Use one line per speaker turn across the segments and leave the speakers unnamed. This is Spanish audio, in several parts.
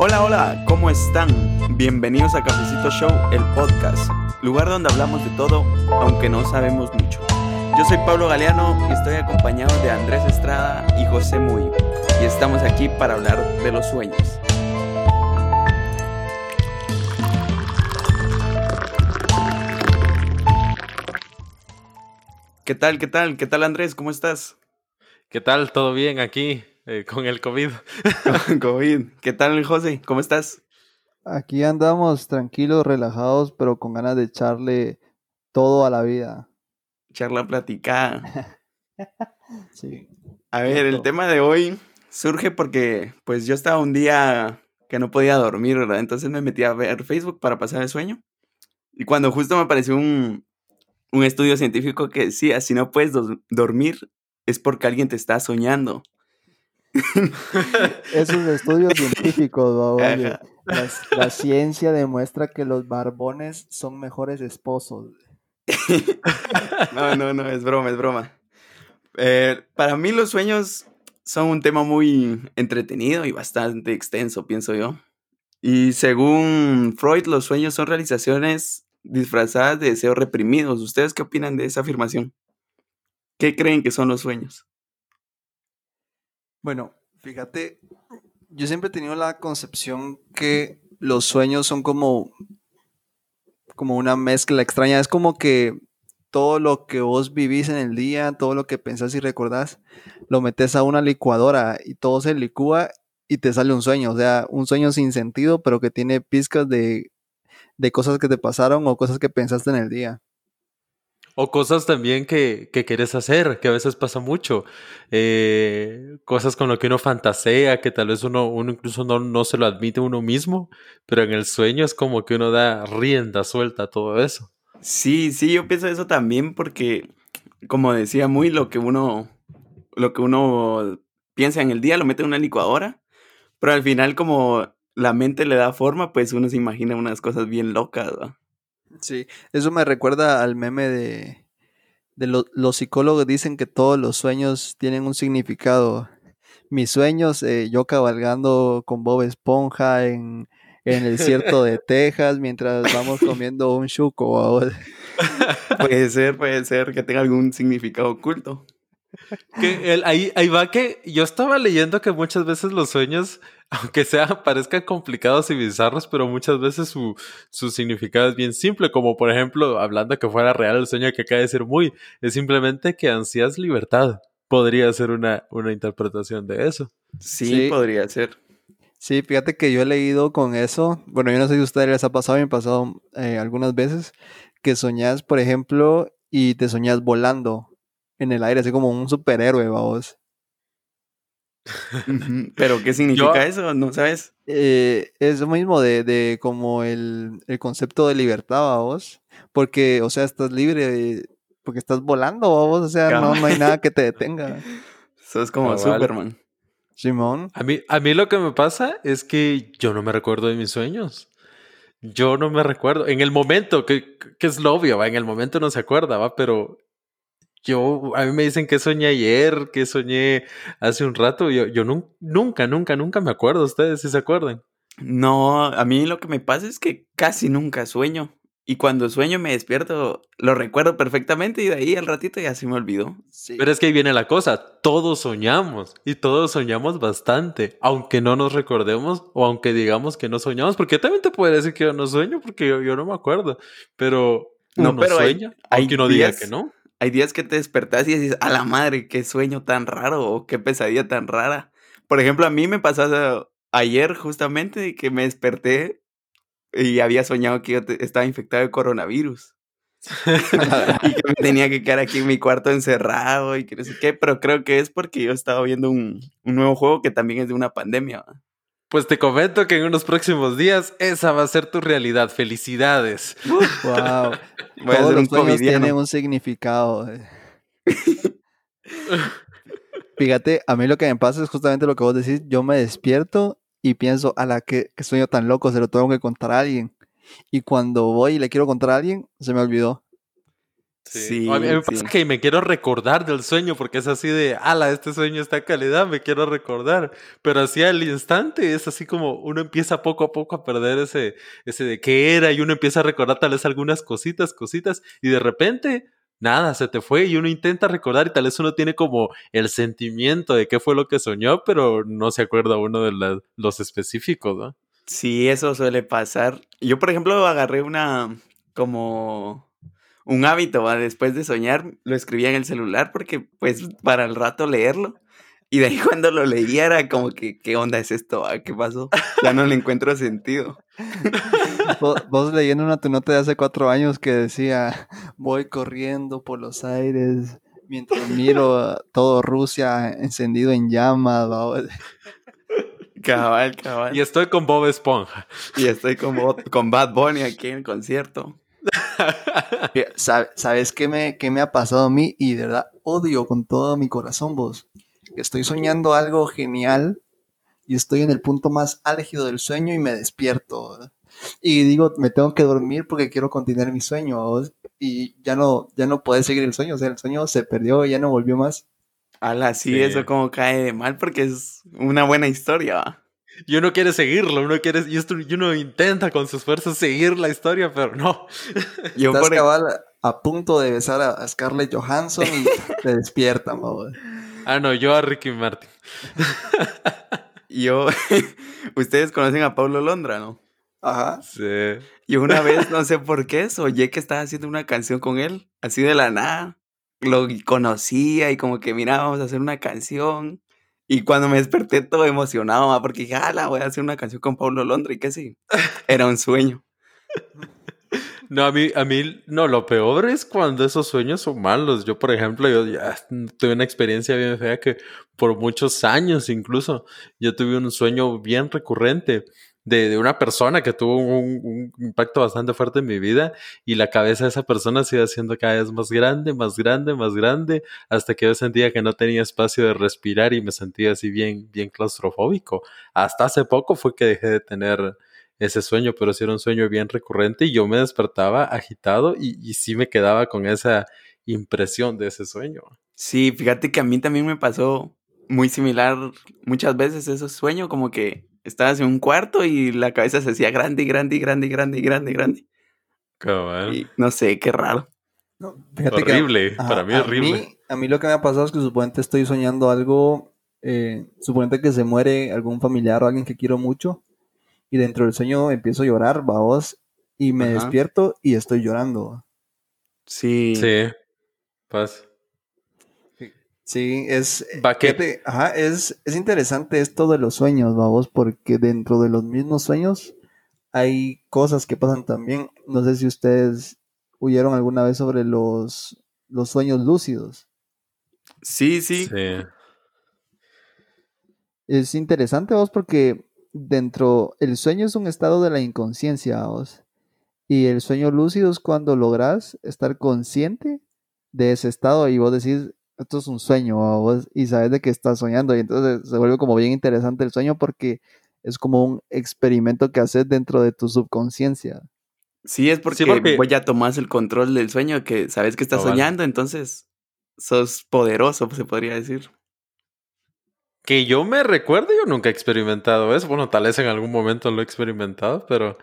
Hola, hola, ¿cómo están? Bienvenidos a Cafecito Show, el podcast, lugar donde hablamos de todo, aunque no sabemos mucho. Yo soy Pablo Galeano y estoy acompañado de Andrés Estrada y José Muy, y estamos aquí para hablar de los sueños. ¿Qué tal, qué tal? ¿Qué tal Andrés? ¿Cómo estás?
¿Qué tal? ¿Todo bien aquí eh, con el COVID?
Con COVID. ¿Qué tal José? ¿Cómo estás?
Aquí andamos tranquilos, relajados, pero con ganas de echarle todo a la vida.
Charla platicada.
Sí.
A ver, el tema de hoy surge porque pues yo estaba un día que no podía dormir, ¿verdad? Entonces me metí a ver Facebook para pasar el sueño. Y cuando justo me apareció un, un estudio científico que decía, si no puedes dormir es porque alguien te está soñando.
Esos estudios científicos, la ciencia demuestra que los barbones son mejores esposos.
No, no, no, es broma, es broma. Eh, para mí los sueños son un tema muy entretenido y bastante extenso, pienso yo. Y según Freud, los sueños son realizaciones disfrazadas de deseos reprimidos. ¿Ustedes qué opinan de esa afirmación? ¿Qué creen que son los sueños?
Bueno, fíjate, yo siempre he tenido la concepción que los sueños son como, como una mezcla extraña. Es como que todo lo que vos vivís en el día, todo lo que pensás y recordás, lo metes a una licuadora y todo se licúa y te sale un sueño. O sea, un sueño sin sentido, pero que tiene pizcas de, de cosas que te pasaron o cosas que pensaste en el día.
O cosas también que, que quieres hacer, que a veces pasa mucho. Eh, cosas con lo que uno fantasea, que tal vez uno, uno incluso no, no se lo admite uno mismo, pero en el sueño es como que uno da rienda suelta a todo eso.
Sí, sí, yo pienso eso también porque, como decía muy, lo que uno, lo que uno piensa en el día lo mete en una licuadora, pero al final como la mente le da forma, pues uno se imagina unas cosas bien locas, ¿va?
Sí, eso me recuerda al meme de, de lo- los psicólogos dicen que todos los sueños tienen un significado. Mis sueños, eh, yo cabalgando con Bob Esponja en, en el desierto de Texas mientras vamos comiendo un chuco. babos.
Puede ser, puede ser que tenga algún significado oculto.
Que el- ahí, ahí va que yo estaba leyendo que muchas veces los sueños, aunque sea, parezcan complicados y bizarros, pero muchas veces su, su significado es bien simple, como por ejemplo, hablando que fuera real el sueño que acaba de decir muy, es simplemente que ansías libertad. Podría ser una, una interpretación de eso.
Sí,
Sí.
podría ser.
Sí, fíjate que yo he leído con eso, bueno, yo no sé si a ustedes les ha pasado, me ha pasado eh, algunas veces, que soñás, por ejemplo, y te soñás volando en el aire, así como un superhéroe, vamos.
Pero ¿qué significa
Yo-
eso? ¿No sabes?
Eh, es lo mismo de, de como el, el concepto de libertad, vos, porque, o sea, estás libre, de- porque estás volando, vos, o sea, no, no hay nada que te detenga.
Sos como
Cabal.
Superman.
Simón,
A mí, a mí lo que me pasa es que yo no me recuerdo de mis sueños. Yo no me recuerdo. En el momento, que, que es lo obvio, ¿va? En el momento no se acuerda, ¿va? Pero yo, a mí me dicen que soñé ayer, que soñé hace un rato. Yo, yo nun- nunca, nunca, nunca me acuerdo. ¿Ustedes sí se acuerdan?
No, a mí lo que me pasa es que casi nunca sueño. Y cuando sueño me despierto, lo recuerdo perfectamente y de ahí al ratito ya se me olvidó.
sí.
Pero es que ahí viene la cosa. Todos soñamos y todos soñamos bastante, aunque no nos recordemos o aunque digamos que no soñamos, porque yo también te puedo decir que yo no sueño porque yo, yo no me acuerdo. Pero
No,
uno
pero hay-
sueña,
hay
aunque uno diga que no.
Hay días que te despertás y dices, a la madre, qué sueño tan raro o qué pesadilla tan rara. Por ejemplo, a mí me pasó ayer justamente que me desperté y había soñado que yo estaba infectado de coronavirus. y que me tenía que quedar aquí en mi cuarto encerrado y que no sé qué, pero creo que es porque yo estaba viendo un, nuevo juego que también es de una pandemia.
Pues te comento que en unos próximos días esa va a ser tu realidad. Felicidades.
Wow.
Voy a
Todos
un
los sueños tienen un significado. eh. Fíjate, a mí lo que me pasa es justamente lo que vos decís. Yo me despierto y pienso, a la que, que sueño tan loco, se lo tengo que contar a alguien. Y cuando voy y le quiero contar a alguien, se me olvidó.
Sí, a mí me pasa que me quiero recordar del sueño porque es así de, ala, este sueño está calidad, me quiero recordar. Pero así al instante es así como uno empieza poco a poco a perder ese, ese de qué era y uno empieza a recordar tal vez algunas cositas, cositas y de repente nada, se te fue y uno intenta recordar y tal vez uno tiene como el sentimiento de qué fue lo que soñó, pero no se acuerda uno de los específicos, ¿no?
Sí, eso suele pasar. Yo, por ejemplo, agarré una como un hábito, ¿va? después de soñar, lo escribía en el celular porque pues para el rato leerlo. Y de ahí cuando lo leía era como que, ¿qué onda es esto? ¿Qué pasó? Ya no le encuentro sentido.
Vos, leyendo una tu nota de hace cuatro años que decía, voy corriendo por los aires mientras miro todo Rusia encendido en llamas.
Cabal, cabal.
Y estoy con Bob Esponja.
Y estoy con, con Bad Bunny aquí en el concierto.
¿Sabes qué me, qué me ha pasado a mí? Y de verdad odio con todo mi corazón vos. Estoy soñando algo genial y estoy en el punto más álgido del sueño y me despierto. Y digo, me tengo que dormir porque quiero continuar mi sueño. Y ya no, ya no puedes seguir el sueño. O sea, el sueño se perdió y ya no volvió más.
Ala, sí, eso como cae de mal porque es una buena historia.
Y uno quiere seguirlo, uno quiere, y, esto, uno intenta con sus fuerzas seguir la historia, pero no.
Yo Estás cabal a punto de besar a Scarlett Johansson y te despiertan,
Ah, no, yo a Ricky Martin.
yo, ustedes conocen a Pablo Londra, ¿no?
Ajá.
Sí.
Y una vez, no sé por qué, oye que estaba haciendo una canción con él, así de la nada. Lo conocía y como que, mira, vamos a hacer una canción. Y cuando me desperté todo emocionado, porque dije, ah, voy a hacer una canción con Pablo Londra y que sí. Era un sueño.
No, a mí, a mí, no, lo peor es cuando esos sueños son malos. Yo, por ejemplo, yo ya tuve una experiencia bien fea que por muchos años incluso, yo tuve un sueño bien recurrente de, una persona que tuvo un, un, impacto bastante fuerte en mi vida y la cabeza de esa persona se iba haciendo cada vez más grande, más grande, más grande, hasta que yo sentía que no tenía espacio de respirar y me sentía así bien, bien claustrofóbico. Hasta hace poco fue que dejé de tener ese sueño, pero sí era un sueño bien recurrente y yo me despertaba agitado y, y sí me quedaba con esa impresión de ese sueño.
Sí, fíjate que a mí también me pasó muy similar muchas veces ese sueño, como que estabas en un cuarto y la cabeza se hacía grande y grande y grande y grande y grande y grande. Y no sé, qué raro.
horrible, para mí es horrible.
a mí lo que me ha pasado es que suponente estoy soñando algo, eh, suponente que se muere algún familiar o alguien que quiero mucho y dentro del sueño empiezo a llorar, vos, y me despierto y estoy llorando.
Sí.
Sí, paz.
Sí, es, eh, ajá, es, es interesante esto de los sueños, vamos, porque dentro de los mismos sueños hay cosas que pasan también. No sé si ustedes huyeron alguna vez sobre los, los sueños lúcidos.
Sí, sí, sí.
Es interesante, vos, porque dentro, el sueño es un estado de la inconsciencia, vos. Y el sueño lúcido es cuando logras estar consciente de ese estado y vos decís, esto es un sueño vos, y sabes de que estás soñando y entonces se vuelve como bien interesante el sueño porque es como un experimento que haces dentro de tu subconsciencia.
Sí, es porque, sí, ya tomas el control del sueño, que sabes que estás soñando, entonces sos poderoso, se podría decir.
Que yo me recuerdo, yo nunca he experimentado eso. Bueno, tal vez en algún momento lo he experimentado, pero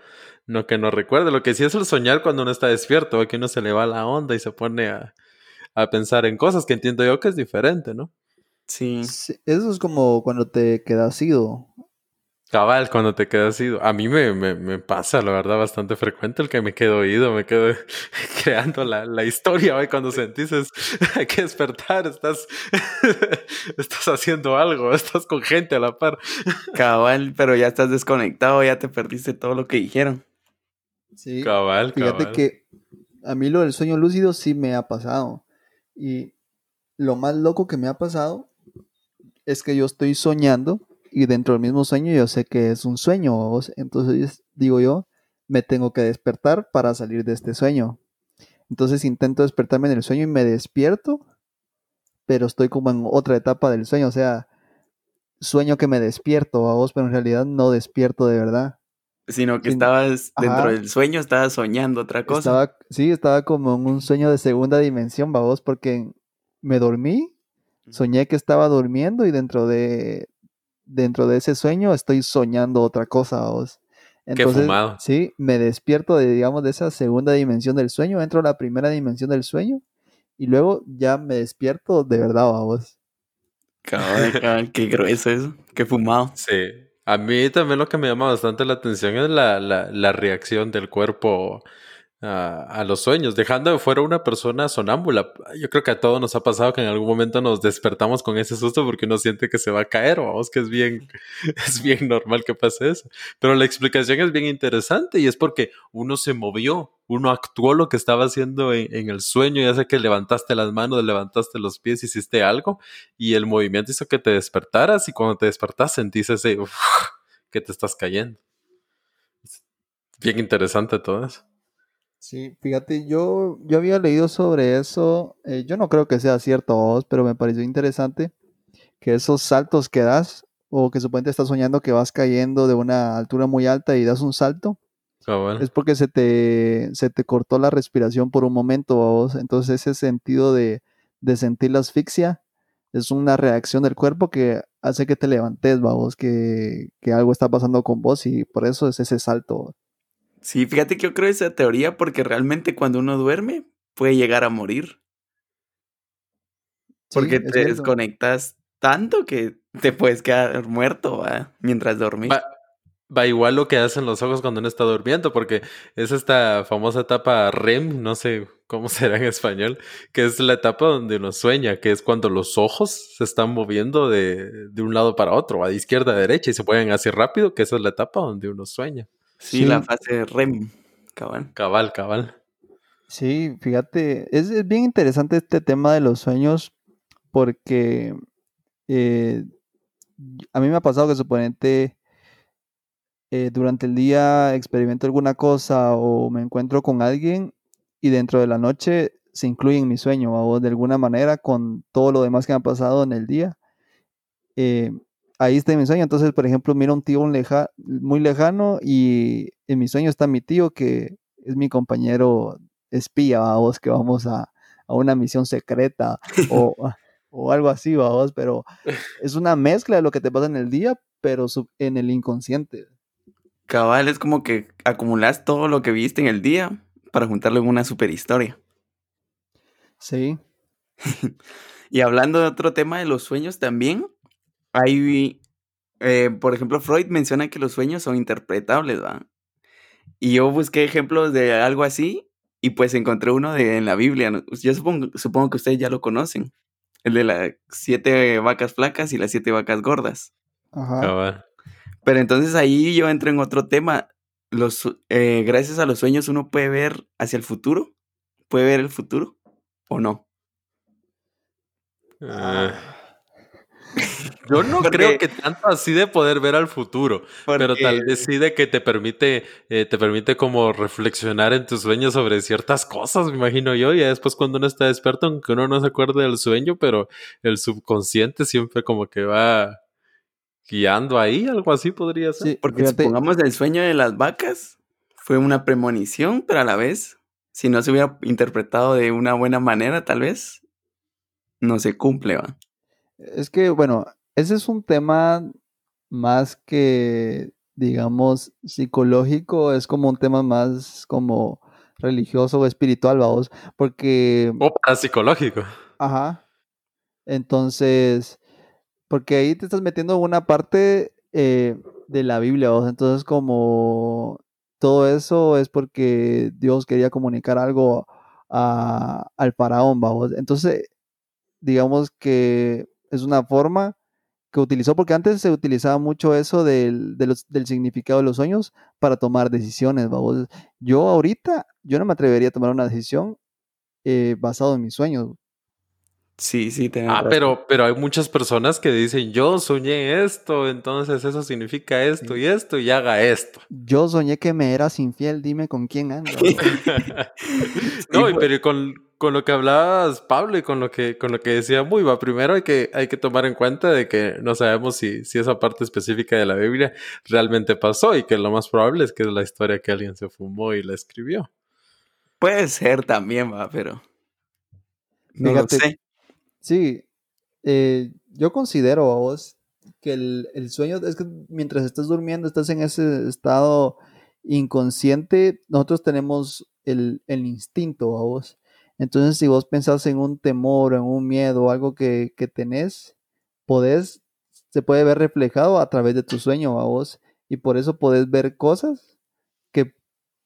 no que no recuerde. Lo que sí es el soñar cuando uno está despierto, que uno se le va la onda y se pone a, a pensar en cosas que entiendo yo que es diferente, ¿no?
Sí.
Eso es como cuando te quedas ido.
Cabal, cuando te quedas ido. A mí me, me, pasa, la verdad, bastante frecuente el que me quedo ido, me quedo creando la, la historia hoy cuando sentís hay que despertar, estás, estás haciendo algo, estás con gente a la par.
Cabal, pero ya estás desconectado, ya te perdiste todo lo que dijeron.
Sí.
Cabal,
Fíjate que a mí lo del sueño lúcido sí me ha pasado. Y lo más loco que me ha pasado es que yo estoy soñando y dentro del mismo sueño yo sé que es un sueño. Entonces digo yo, me tengo que despertar para salir de este sueño. Entonces intento despertarme en el sueño y me despierto, pero estoy como en otra etapa del sueño. O sea, sueño que me despierto a vos, pero en realidad no despierto de verdad.
Sino que
Sin-
estabas dentro
Ajá.
del sueño, estabas soñando otra cosa.
Estaba, sí, estaba como en un sueño de segunda dimensión, babos, porque me dormí, soñé que estaba durmiendo y dentro de, dentro de ese sueño estoy soñando otra cosa, babos. Entonces,
fumado.
sí, me despierto de, digamos, de esa segunda dimensión del sueño, entro a la primera dimensión del sueño y luego ya me despierto de verdad, babos.
Cabal, qué grueso eso. Qué fumado.
Sí. A mí también lo que me llama bastante la atención es la, la, la reacción del cuerpo a, los sueños, dejando de fuera una persona sonámbula. Yo creo que a todos nos ha pasado que en algún momento nos despertamos con ese susto porque uno siente que se va a caer, vamos, que es bien, es bien normal que pase eso. Pero la explicación es bien interesante y es porque uno se movió, uno actuó lo que estaba haciendo en, el sueño, ya sea que levantaste las manos, levantaste los pies, hiciste algo y el movimiento hizo que te despertaras y cuando te despertas sentís ese que te estás cayendo. Bien interesante todo eso.
Sí, fíjate, yo, yo había leído sobre eso, eh, yo no creo que sea cierto, pero me pareció interesante que esos saltos que das, o que supuestamente estás soñando que vas cayendo de una altura muy alta y das un salto, es porque se te, se te cortó la respiración por un momento, babos. Entonces ese sentido de, de sentir la asfixia es una reacción del cuerpo que hace que te levantes, babos, que, que algo está pasando con vos y por eso es ese salto.
Sí, fíjate que yo creo esa teoría porque realmente cuando uno duerme puede llegar a morir. Porque te
cierto.
desconectas tanto que te puedes quedar muerto ¿va? mientras dormís.
Va, va igual lo que hacen los ojos cuando uno está durmiendo, porque es esta famosa etapa REM, no sé cómo será en español, que es la etapa donde uno sueña, que es cuando los ojos se están moviendo de, de un lado para otro, va de izquierda a derecha y se mueven así rápido, que esa es la etapa donde uno sueña.
Sí,
Sí.
la fase REM, cabal.
Cabal, cabal.
Sí, fíjate, es, es bien interesante este tema de los sueños porque eh, a mí me ha pasado que suponente eh, durante el día experimento alguna cosa o me encuentro con alguien y dentro de la noche se incluye en mi sueño o de alguna manera con todo lo demás que me ha pasado en el día. eh, ahí está mi sueño. Entonces, por ejemplo, miro a un tío leja- muy lejano y en mi sueño está mi tío que es mi compañero espía, vos, que vamos a, a una misión secreta o, o algo así, vamos, pero es una mezcla de lo que te pasa en el día, pero sub- en el inconsciente.
Cabal es como que acumulas todo lo que viste en el día para juntarlo en una super historia.
Sí,
Y hablando de otro tema de los sueños también, hay, eh, por ejemplo, Freud menciona que los sueños son interpretables, ¿va? Y yo busqué ejemplos de algo así y pues encontré uno de en la Biblia. ¿no? Yo supongo, supongo que ustedes ya lo conocen. El de las siete vacas flacas y las siete vacas gordas.
ajá.
Cabal.
Pero entonces ahí yo entro en otro tema. Los, eh, gracias a los sueños uno puede ver hacia el futuro. ¿Puede ver el futuro o no?
Eh, yo no
Porque-
creo que tanto así de poder ver al futuro, pero tal vez sí de que te permite, eh, te permite como reflexionar en tus sueños sobre ciertas cosas, me imagino yo, y después cuando uno está despierto, aunque uno no se acuerde del sueño, pero el subconsciente siempre como que va guiando ahí, algo así podría ser.
Sí,
Porque
fíjate,
supongamos el sueño de las vacas fue una premonición, pero a la vez, si no se hubiera interpretado de una buena manera, tal vez no se cumple, ¿va?
es que, bueno, ese es un tema más que, digamos, psicológico, es como un tema más como religioso o espiritual, vamos, porque
O parapsicológico.
Ajá. Entonces, porque ahí te estás metiendo en una parte eh, de la Biblia, ¿vos? Entonces, como todo eso es porque Dios quería comunicar algo a- al faraón, vamos. Entonces, digamos que es una forma que utilizó, porque antes se utilizaba mucho eso del, de los- del significado de los sueños para tomar decisiones, vamos. Yo ahorita, yo no me atrevería a tomar una decisión eh, basado en mis sueños.
Sí, sí, tenés
Ah,
razón.
pero, pero hay muchas personas que dicen, yo soñé esto, entonces eso significa esto
Sí.
y esto y haga esto.
Yo soñé que me eras infiel, dime con quién andas.
No, y
pues.
pero con, con lo que hablabas, Pablo, y con lo que, con lo que decía Muy, va, primero hay que, hay que tomar en cuenta de que no sabemos si, si esa parte específica de la Biblia realmente pasó y que lo más probable es que es la historia que alguien se fumó y la escribió.
Puede ser también, va, pero no
Fíjate,
lo sé.
Sí, eh, yo considero a vos que el, el sueño es que mientras estás durmiendo, estás en ese estado inconsciente, nosotros tenemos el, el instinto a vos. Entonces, si vos pensás en un temor, en un miedo, algo que, que tenés, podés, se puede ver reflejado a través de tu sueño a vos. Y por eso podés ver cosas que,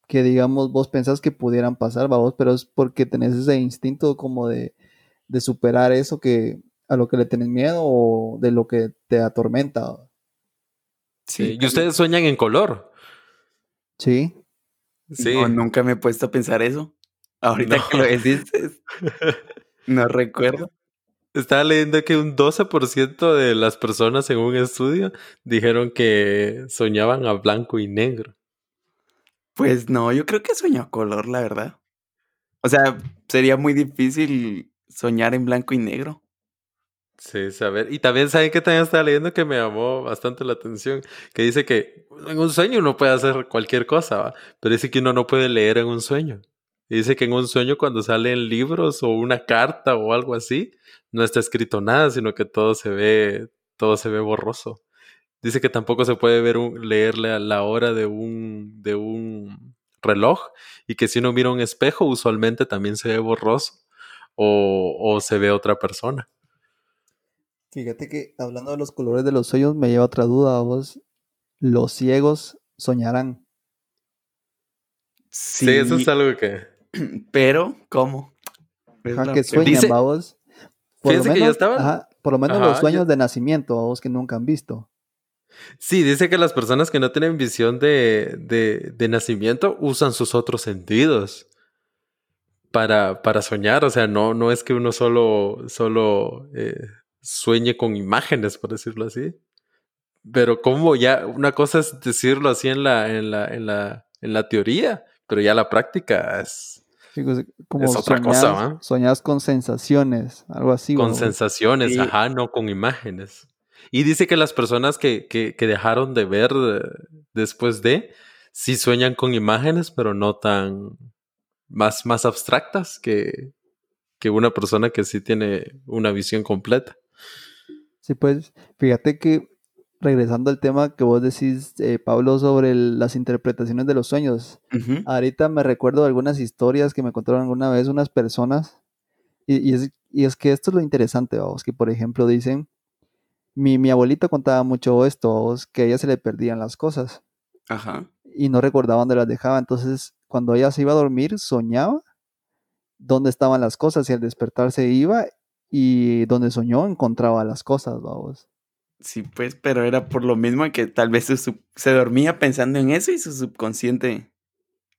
que digamos, vos pensás que pudieran pasar, ¿va vos, pero es porque tenés ese instinto como de, de superar eso que a lo que le tenés miedo o de lo que te atormenta.
Sí. Y ustedes sueñan en color.
Sí.
Sí.
No, nunca me he puesto a pensar eso. Ahorita
No.
que lo decís, no recuerdo.
Estaba leyendo que un 12% de las personas en un estudio dijeron que soñaban a blanco y negro.
Pues no, yo creo que sueño a color, la verdad. O sea, sería muy difícil soñar en blanco y negro.
Sí, saber. Y también saben que también estaba leyendo que me llamó bastante la atención, que dice que en un sueño uno puede hacer cualquier cosa, ¿va? pero dice que uno no puede leer en un sueño. Y dice que en un sueño cuando salen libros o una carta o algo así, no está escrito nada, sino que todo se ve, todo se ve borroso. Dice que tampoco se puede ver un, leer la, la hora de un, de un reloj y que si uno mira un espejo usualmente también se ve borroso o, o se ve otra persona.
Fíjate que hablando de los colores de los sueños me lleva otra duda a vos. Los ciegos soñarán.
Sí, eso es algo que...
Pero, ¿cómo?
Ajá, que sueñan,
Dice-.
Por lo
fíjense que yo
menos,
estaba-
ajá, por lo menos
Ajá,
los
yo-
sueños de nacimiento, a vos que nunca han visto.
Sí, dice que las personas que no tienen visión de, de, de nacimiento usan sus otros sentidos para, para soñar. O sea, no, no es que uno solo, solo eh, sueñe con imágenes, por decirlo así. Pero como ya, una cosa es decirlo así en la, en la, en la, en la teoría, pero ya la práctica es
Como
Es otra cosa, ¿va?
soñás con sensaciones, algo así.
con sensaciones,
Sí.
ajá, no con imágenes. Y dice que las personas que, que, que dejaron de ver eh, después de, sí sueñan con imágenes, pero no tan más, más abstractas que, que una persona que sí tiene una visión completa.
Sí, pues fíjate que regresando al tema que vos decís, eh, Pablo, sobre el- las interpretaciones de los sueños, ahorita me recuerdo de algunas historias que me contaron alguna vez unas personas, y, y es, y es que esto es lo interesante, vamos, que por ejemplo dicen, mi, mi abuelita contaba mucho esto, vamos, que a ella se le perdían las cosas
Ajá.
y no recordaba dónde las dejaba, entonces cuando ella se iba a dormir soñaba dónde estaban las cosas y al despertar se iba y donde soñó encontraba las cosas, vamos.
Sí, pues, pero era por lo mismo que tal vez su se dormía pensando en eso y su subconsciente.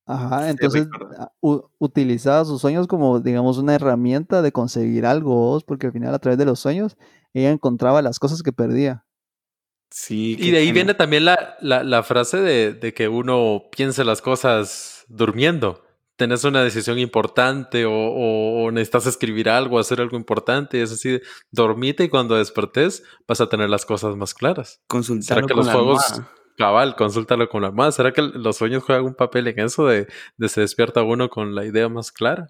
Ajá, entonces
recuerda.
a- u- utilizaba sus sueños como, digamos, una herramienta de conseguir algo, porque al final a través de los sueños ella encontraba las cosas que perdía.
Sí.
Y de ahí viene también la, la, la frase de, de que uno piense las cosas durmiendo. Tenés una decisión importante o, o- o necesitas escribir algo, hacer algo importante. Y es así, dormite y cuando despertes vas a tener las cosas más claras.
consultarlo
que
con
los
la
juegos-. Cabal, consúltalo con la almohada. ¿Será que los sueños juegan un papel en eso de, de se despierta uno con la idea más clara?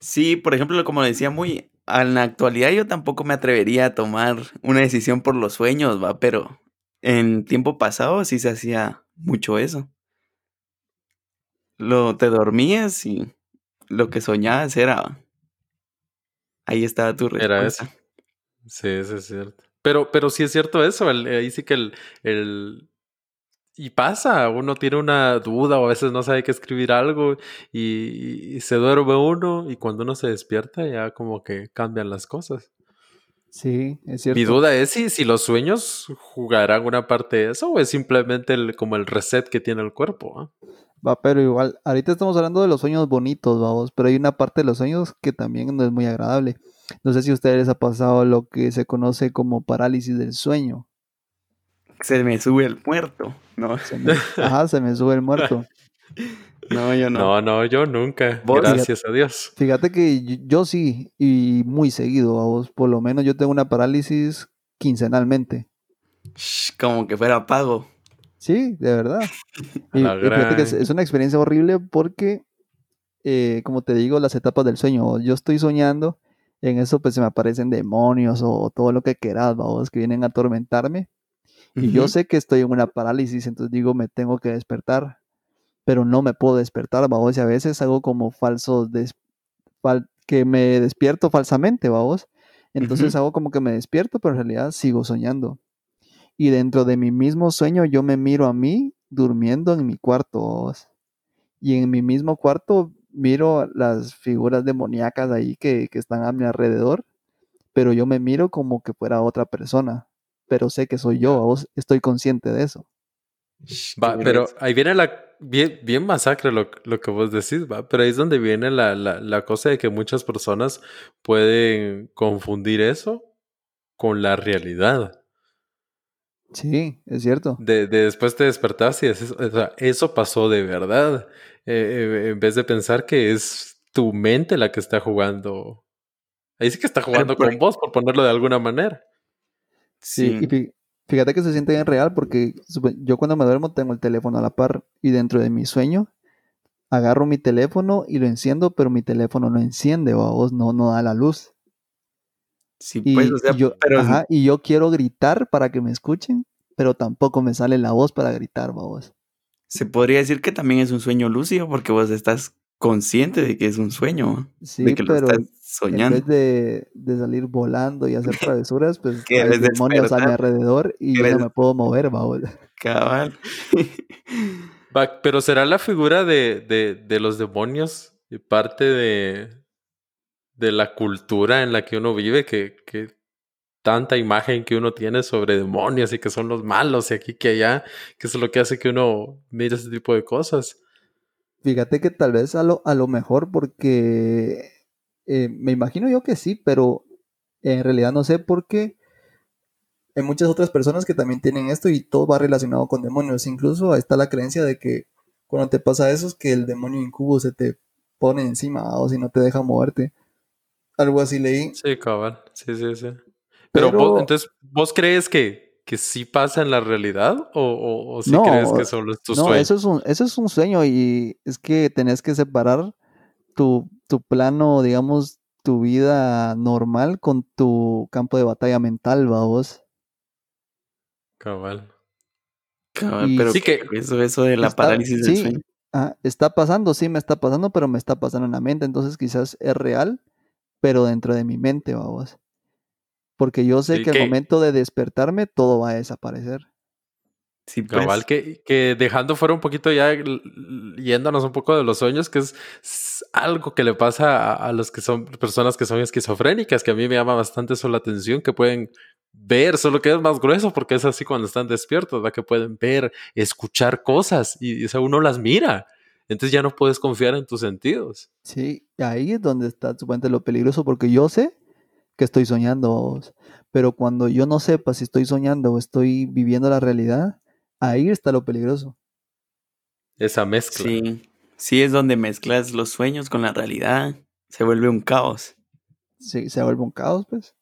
Sí, por ejemplo, como decía muy, en la actualidad yo tampoco me atrevería a tomar una decisión por los sueños, va, pero en tiempo pasado sí se hacía mucho eso. Lo te dormías y lo que soñabas era ahí estaba tu
Era
respuesta.
Sí, eso es cierto. Pero, pero sí es cierto eso. el- ahí sí que el, el- Y pasa, uno tiene una duda o a veces no sabe qué escribir algo y, y se duerme uno y cuando uno se despierta ya como que cambian las cosas.
Sí, es cierto.
Mi duda es si, si los sueños jugarán una parte de eso o es simplemente el- como el reset que tiene el cuerpo. ¿ah?
Va, pero igual, ahorita estamos hablando de los sueños bonitos, vamos, pero hay una parte de los sueños que también no es muy agradable. No sé si a ustedes les ha pasado lo que se conoce como parálisis del sueño.
Se me sube el muerto, ¿no?
Se me- ajá, se me sube el muerto.
No, yo no.
No, no, yo nunca.
¿Vos?
Gracias a Dios.
Fíjate que yo, yo sí, y muy seguido, vos. Por lo menos yo tengo una parálisis quincenalmente.
Shh, Como que fuera pago.
Sí, de verdad. Y,
La
y fíjate que es, una experiencia horrible porque, eh, como te digo, las etapas del sueño, yo estoy soñando, en eso pues se me aparecen demonios o todo lo que quieras, vamos, que vienen a atormentarme. Y yo sé que estoy en una parálisis, entonces digo, me tengo que despertar, pero no me puedo despertar, vamos, y a veces hago como falsos, fal- que me despierto falsamente, vamos. Entonces hago como que me despierto, pero en realidad sigo soñando. Y dentro de mi mismo sueño yo me miro a mí durmiendo en mi cuarto. Y en mi mismo cuarto miro las figuras demoníacas ahí que, que están a mi alrededor, pero yo me miro como que fuera otra persona, pero sé que soy yo, estoy consciente de eso.
Va, pero ahí viene la. Bien, bien masacre lo, lo que vos decís, va. Pero ahí es donde viene la, la, la cosa de que muchas personas pueden confundir eso con la realidad.
Sí, es cierto.
De, de después te despertas y dices, o sea, eso pasó de verdad. Eh, eh, en vez de pensar que es tu mente la que está jugando. Ahí sí que está jugando con vos, por ponerlo de alguna manera.
Sí, y
Sí.
fíjate que se siente bien real porque yo cuando me duermo tengo el teléfono a la par y dentro de mi sueño agarro mi teléfono y lo enciendo, pero mi teléfono no enciende o a vos no, no da la luz.
Sí,
Y,
o sea,
y yo,
pero
ajá, y yo quiero gritar para que me escuchen, pero tampoco me sale la voz para gritar, vos.
se podría decir que también es un sueño lúcido porque vos estás consciente de que es un sueño,
Sí,
de que lo
pero
estás
en
soñando.
vez de, de salir volando y hacer travesuras, pues hay demonios a mi
despertar.
alrededor y yo no me puedo mover, vos.
Cabal.
Pero será la figura de, de, de los demonios parte de, de la cultura en la que uno vive, que, que tanta imagen que uno tiene sobre demonios y que son los malos y aquí que allá, que es lo que hace que uno mire ese tipo de cosas.
Fíjate que tal vez a lo, a lo mejor porque eh, me imagino yo que sí, pero en realidad no sé por qué hay muchas otras personas que también tienen esto y todo va relacionado con demonios. Incluso está la creencia de que cuando te pasa eso es que el demonio incubo se te pone encima o si no te deja moverte. Algo así leí.
Sí, cabal. Sí, sí, sí. Pero,
Pero-
vos- entonces, ¿vos crees que, que sí pasa en la realidad? ¿O, o, o sí
No,
crees que solo es tu
No,
sueño?
eso es un, eso es un sueño y es que tenés que separar tu, tu plano, digamos, tu vida normal con tu campo de batalla mental, vos.
Cabal.
Cabal, pero
Sí que-
eso, eso de la
Está-
parálisis del
sí,
sueño.
ah, está pasando, sí me está pasando, pero me está pasando en la mente, entonces quizás es real, pero dentro de mi mente, vamos. Porque yo sé
Sí,
que al momento de despertarme todo va a desaparecer.
Sí, pues.
Cabal, que, que dejando fuera un poquito ya, yéndonos un poco de los sueños, que es, algo que le pasa a, a los que son personas que son esquizofrénicas, que a mí me llama bastante eso la atención, que pueden ver, solo que es más grueso porque es así cuando están despiertos, ¿verdad? Que pueden ver, escuchar cosas y, o sea, uno las mira. Entonces ya no puedes confiar en tus sentidos.
Sí, ahí es donde está supuestamente lo peligroso, porque yo sé que estoy soñando, pero cuando yo no sepa si estoy soñando o estoy viviendo la realidad, ahí está lo peligroso.
Esa mezcla.
Sí, sí es donde mezclas los sueños con la realidad. Se vuelve un caos.
Sí, se vuelve un caos, pues.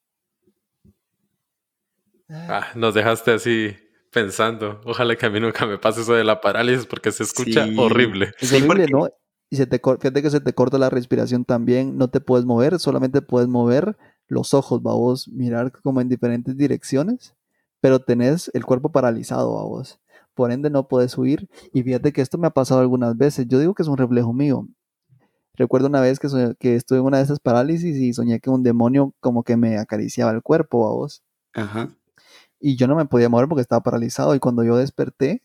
Ah, nos dejaste así pensando. Ojalá que a mí nunca me pase eso de la parálisis porque se escucha
Sí.
horrible.
Es
Sí,
horrible,
porque-
¿no? Y se te, fíjate que se te corta la respiración también, no te puedes mover, solamente puedes mover los ojos, vos, mirar como en diferentes direcciones, pero tenés el cuerpo paralizado, vos. Por ende no puedes huir. Y fíjate que esto me ha pasado algunas veces. Yo digo que es un reflejo mío. Recuerdo una vez que, soñé- que estuve en una de esas parálisis y soñé que un demonio como que me acariciaba el cuerpo, vos.
Ajá.
Y yo no me podía mover porque estaba paralizado. Y cuando yo desperté,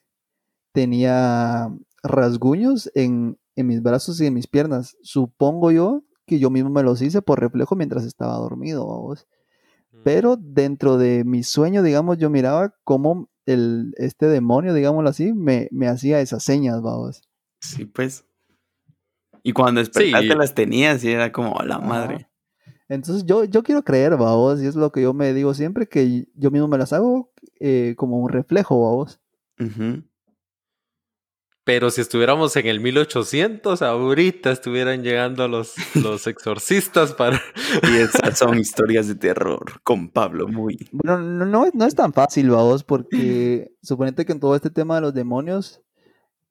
tenía rasguños en, en mis brazos y en mis piernas. Supongo yo que yo mismo me los hice por reflejo mientras estaba dormido, vamos. Pero dentro de mi sueño, digamos, yo miraba cómo el, este demonio, digámoslo así, me, me hacía esas señas, vamos.
Sí, pues. Y cuando despertaste
Sí.
las tenías y era como la
Ajá.
madre.
Entonces yo, yo quiero creer, vamos, y es lo que yo me digo siempre, que yo mismo me las hago eh, como un reflejo, vamos.
Ujú.
Pero si estuviéramos en el 1800, ahorita estuvieran llegando los, los exorcistas para...
Y esas son historias de terror con Pablo muy.
Bueno, no, no, es- no es tan fácil, vamos, porque suponete que en todo este tema de los demonios,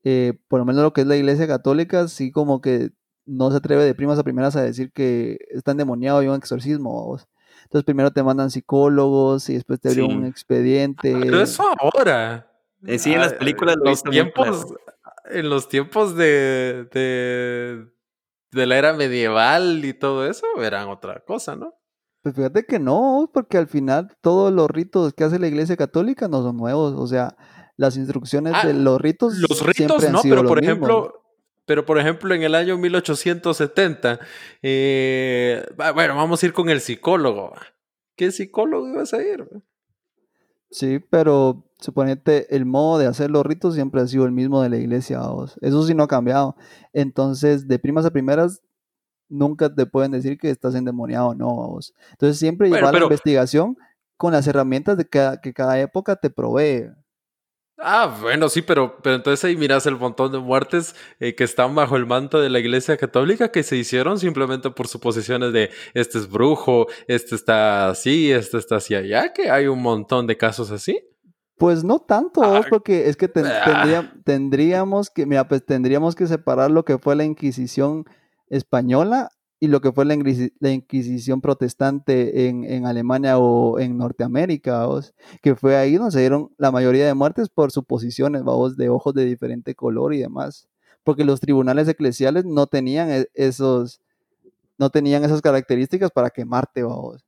eh, por lo menos lo que es la iglesia católica, sí como que no se atreve de primas a primeras a decir que está endemoniado y un exorcismo, vamos. Entonces primero te mandan psicólogos y después te abren
Sí.
un expediente.
Pero eso ahora.
Eh, sí, en las
Ah,
películas
los tiempos,
claro.
En los tiempos de, de, de la era medieval y todo eso, eran otra cosa, ¿no?
Pues fíjate que no, porque al final todos los ritos que hace la iglesia católica no son nuevos, o sea, las instrucciones
Ah,
de los ritos
Los
siempre
ritos
han
no,
sido
pero
los
por
mismos.
Pero por ejemplo en el año 1870, eh, bueno, vamos a ir con el psicólogo. ¿Qué psicólogo ibas a ir?
Sí, pero suponete el modo de hacer los ritos siempre ha sido el mismo de la iglesia, vamos. Eso sí no ha cambiado. Entonces, de primas a primeras, nunca te pueden decir que estás endemoniado o no, vamos. Entonces, siempre
Bueno,
llevar la investigación con las herramientas de cada, que cada época te provee.
Ah, bueno, sí, pero, pero entonces ahí miras el montón de muertes eh, que están bajo el manto de la Iglesia Católica que se hicieron simplemente por suposiciones de este es brujo, este está así, este está así allá, que hay un montón de casos así.
Pues no tanto,
Ah,
porque es que ten-
ah.
tendría- tendríamos que, mira, pues tendríamos que separar lo que fue la Inquisición española y lo que fue la, Inquisi- la Inquisición protestante en, en Alemania o en Norteamérica, vamos, que fue ahí donde se dieron la mayoría de muertes por suposiciones, vamos, de ojos de diferente color y demás, porque los tribunales eclesiales no tenían e- esos, no tenían esas características para quemarte, vamos.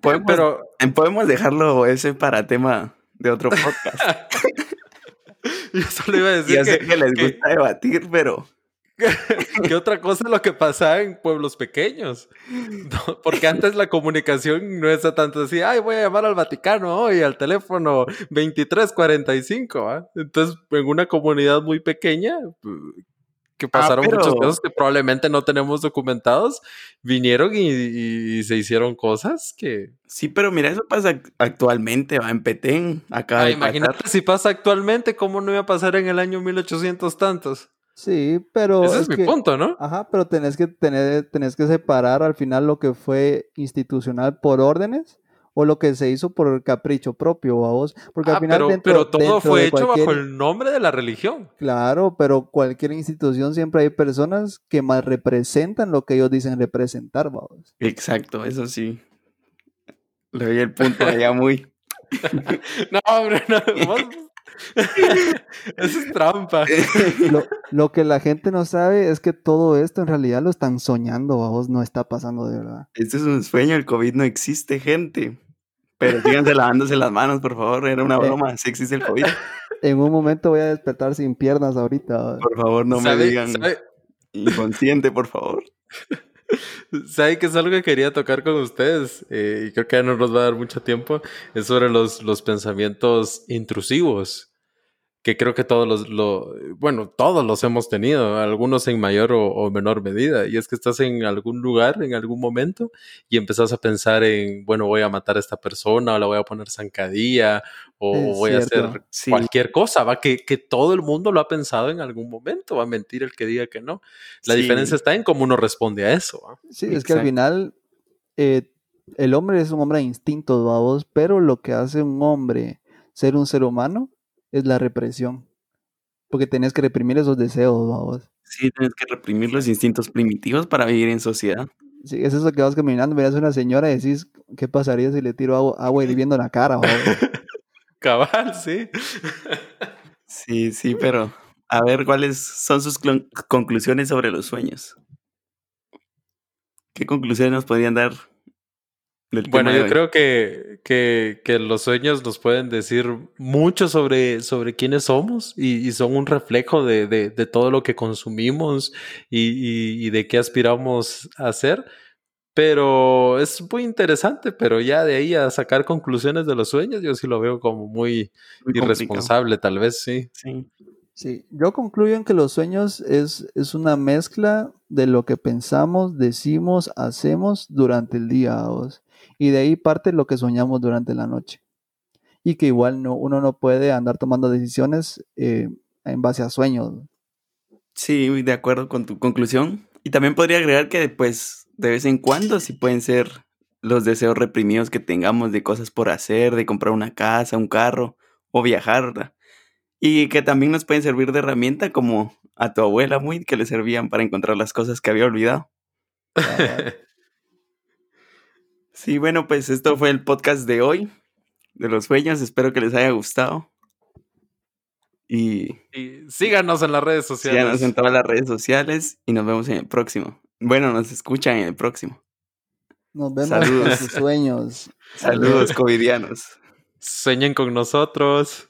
Podemos,
Pero,
podemos dejarlo ese para tema de otro podcast.
yo solo iba a decir
Ya sé
que,
que les
que-
gusta debatir, pero
que otra cosa es lo que pasaba en pueblos pequeños. No, porque antes la comunicación no es tanto así, ay, voy a llamar al Vaticano hoy al teléfono 2345. ¿va? Entonces, en una comunidad muy pequeña, eh, que pasaron muchos
pero-
casos que probablemente no tenemos documentados, vinieron y, y- y se hicieron cosas que...
sí, pero mira, eso pasa ac- actualmente, va en Petén, acaba
Ah, imagínate
pasar.
si pasa actualmente, ¿cómo no iba a pasar en el año 1800 tantos?
Sí, pero
Ese es,
es
mi
que-
punto, ¿no?
Ajá, pero tenés que tener, tenés que separar al final lo que fue institucional por órdenes o lo que se hizo por capricho propio, a vos. Porque
Ah,
al final
pero,
dentro,
pero todo
dentro
fue
de
hecho
cualquier-
bajo el nombre de la religión.
Claro, pero cualquier institución siempre hay personas que más representan lo que ellos dicen representar, vamos.
Exacto, eso sí. Le doy el punto allá muy.
No, hombre, no. vos- Eso es trampa.
Lo, lo que la gente no sabe es que todo esto en realidad lo están soñando, vamos, no está pasando de verdad.
Este es un sueño, el COVID no existe, gente. Pero síganse lavándose las manos, por favor. Era una
Eh.
broma, sí existe el COVID.
En un momento voy a despertar sin piernas ahorita.
Por favor, no me
¿Sabe-
digan
sabe-
inconsciente, por favor.
¿Sabe que es algo que quería tocar con ustedes? Eh, y creo que ya no nos va a dar mucho tiempo. Es sobre los, los pensamientos intrusivos. Que creo que todos los, lo, bueno, todos los hemos tenido, algunos en mayor o, o menor medida. Y es que estás en algún lugar, en algún momento, y empezás a pensar en, bueno, voy a matar a esta persona, o la voy a poner zancadilla, o
Es
voy a
cierto.
hacer
Sí.
cualquier cosa, va, que, que todo el mundo lo ha pensado en algún momento, va a mentir el que diga que no. La
Sí.
diferencia está en cómo uno responde a eso. ¿va?
Sí, es que al
Exacto.
final eh, el hombre es un hombre de instintos, vamos, pero lo que hace un hombre ser un ser humano es la represión. Porque tenés que reprimir esos deseos, vamos.
Sí, tienes que reprimir los instintos primitivos para vivir en sociedad.
Sí, es eso que vas caminando, miras a una señora y decís, ¿qué pasaría si le tiro agua, agua hirviendo en la cara? vamos?
Cabal, sí.
Sí, sí, pero a ver cuáles son sus conclusiones sobre los sueños. ¿Qué conclusiones nos podrían dar
Bueno, yo
hoy?
creo que, que, que los sueños nos pueden decir mucho sobre, sobre quiénes somos y, y son un reflejo de, de- de todo lo que consumimos y, y- y de qué aspiramos a hacer. Pero es muy interesante, pero ya de ahí a sacar conclusiones de los sueños, yo sí lo veo como muy
Muy complicado.
irresponsable, tal vez, sí.
Sí.
Sí, yo concluyo en que los sueños es, es una mezcla de lo que pensamos, decimos, hacemos durante el día. Y de ahí parte lo que soñamos durante la noche. y que igual no, uno no puede andar tomando decisiones eh, en base a sueños.
Sí, de acuerdo con tu conclusión. Y también podría agregar que pues de vez en cuando sí pueden ser los deseos reprimidos que tengamos de cosas por hacer, de comprar una casa, un carro o viajar. ¿verdad? Y que también nos pueden servir de herramienta como a tu abuela muy que le servían para encontrar las cosas que había olvidado. Sí, bueno, pues esto fue el podcast de hoy, de los sueños. Espero que les haya gustado. Y,
Y síganos en las redes sociales.
síganos en todas las redes sociales y nos vemos en el próximo. Bueno, nos escuchan en el próximo.
Nos vemos
Saludos.
en sus sueños.
Saludos, covidianos.
Sueñen con nosotros.